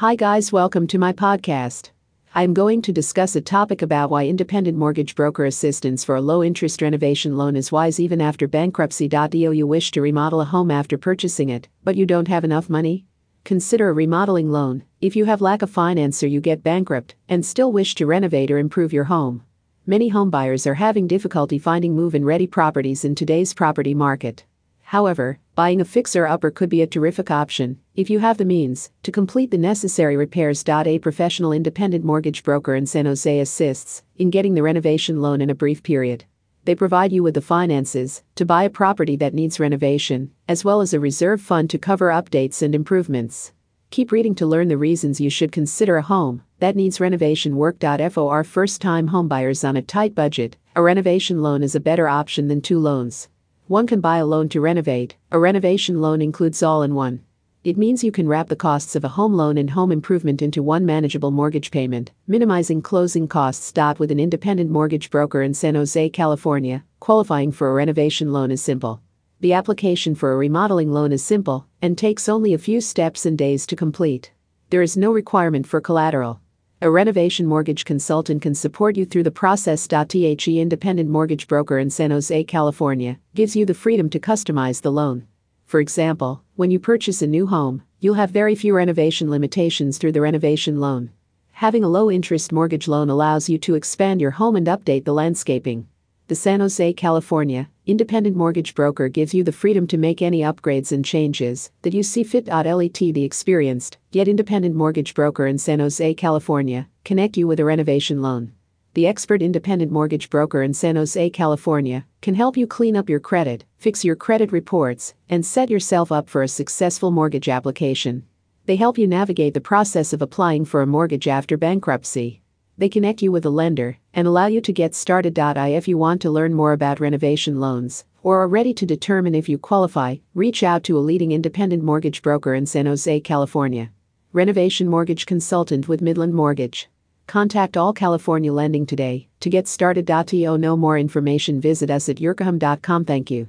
Hi, guys, welcome to my podcast. I'm going to discuss a topic about why independent mortgage broker assistance for a low interest renovation loan is wise even after bankruptcy. Do you wish to remodel a home after purchasing it, but you don't have enough money? Consider a remodeling loan. If you have lack of finance or you get bankrupt and still wish to renovate or improve your home. Many homebuyers are having difficulty finding move-in ready properties in today's property market. However, buying a fixer upper could be a terrific option if you have the means to complete the necessary repairs. A professional independent mortgage broker in San Jose assists in getting the renovation loan in a brief period. They provide you with the finances to buy a property that needs renovation, as well as a reserve fund to cover updates and improvements. Keep reading to learn the reasons you should consider a home that needs renovation work. For first time homebuyers on a tight budget, a renovation loan is a better option than two loans. One can buy a loan to renovate. A renovation loan includes all in one. It means you can wrap the costs of a home loan and home improvement into one manageable mortgage payment, minimizing closing costs. With an independent mortgage broker in San Jose, California, qualifying for a renovation loan is simple. The application for a remodeling loan is simple and takes only a few steps and days to complete. There is no requirement for collateral. A renovation mortgage consultant can support you through the process. The independent mortgage broker in San Jose, California, gives you the freedom to customize the loan. For example, when you purchase a new home, you'll have very few renovation limitations through the renovation loan. Having a low interest mortgage loan allows you to expand your home and update the landscaping. The San Jose, California, independent mortgage broker gives you the freedom to make any upgrades and changes that you see fit. Let the experienced, yet independent mortgage broker in San Jose, California, connect you with a renovation loan. The expert independent mortgage broker in San Jose, California, can help you clean up your credit, fix your credit reports, and set yourself up for a successful mortgage application. They help you navigate the process of applying for a mortgage after bankruptcy. They connect you with a lender and allow you to get started. If you want to learn more about renovation loans or are ready to determine if you qualify, reach out to a leading independent mortgage broker in San Jose, California. Renovation Mortgage Consultant with Midland Mortgage. Contact All California Lending today to get started. To know more information, visit us at yourcahome.com. Thank you.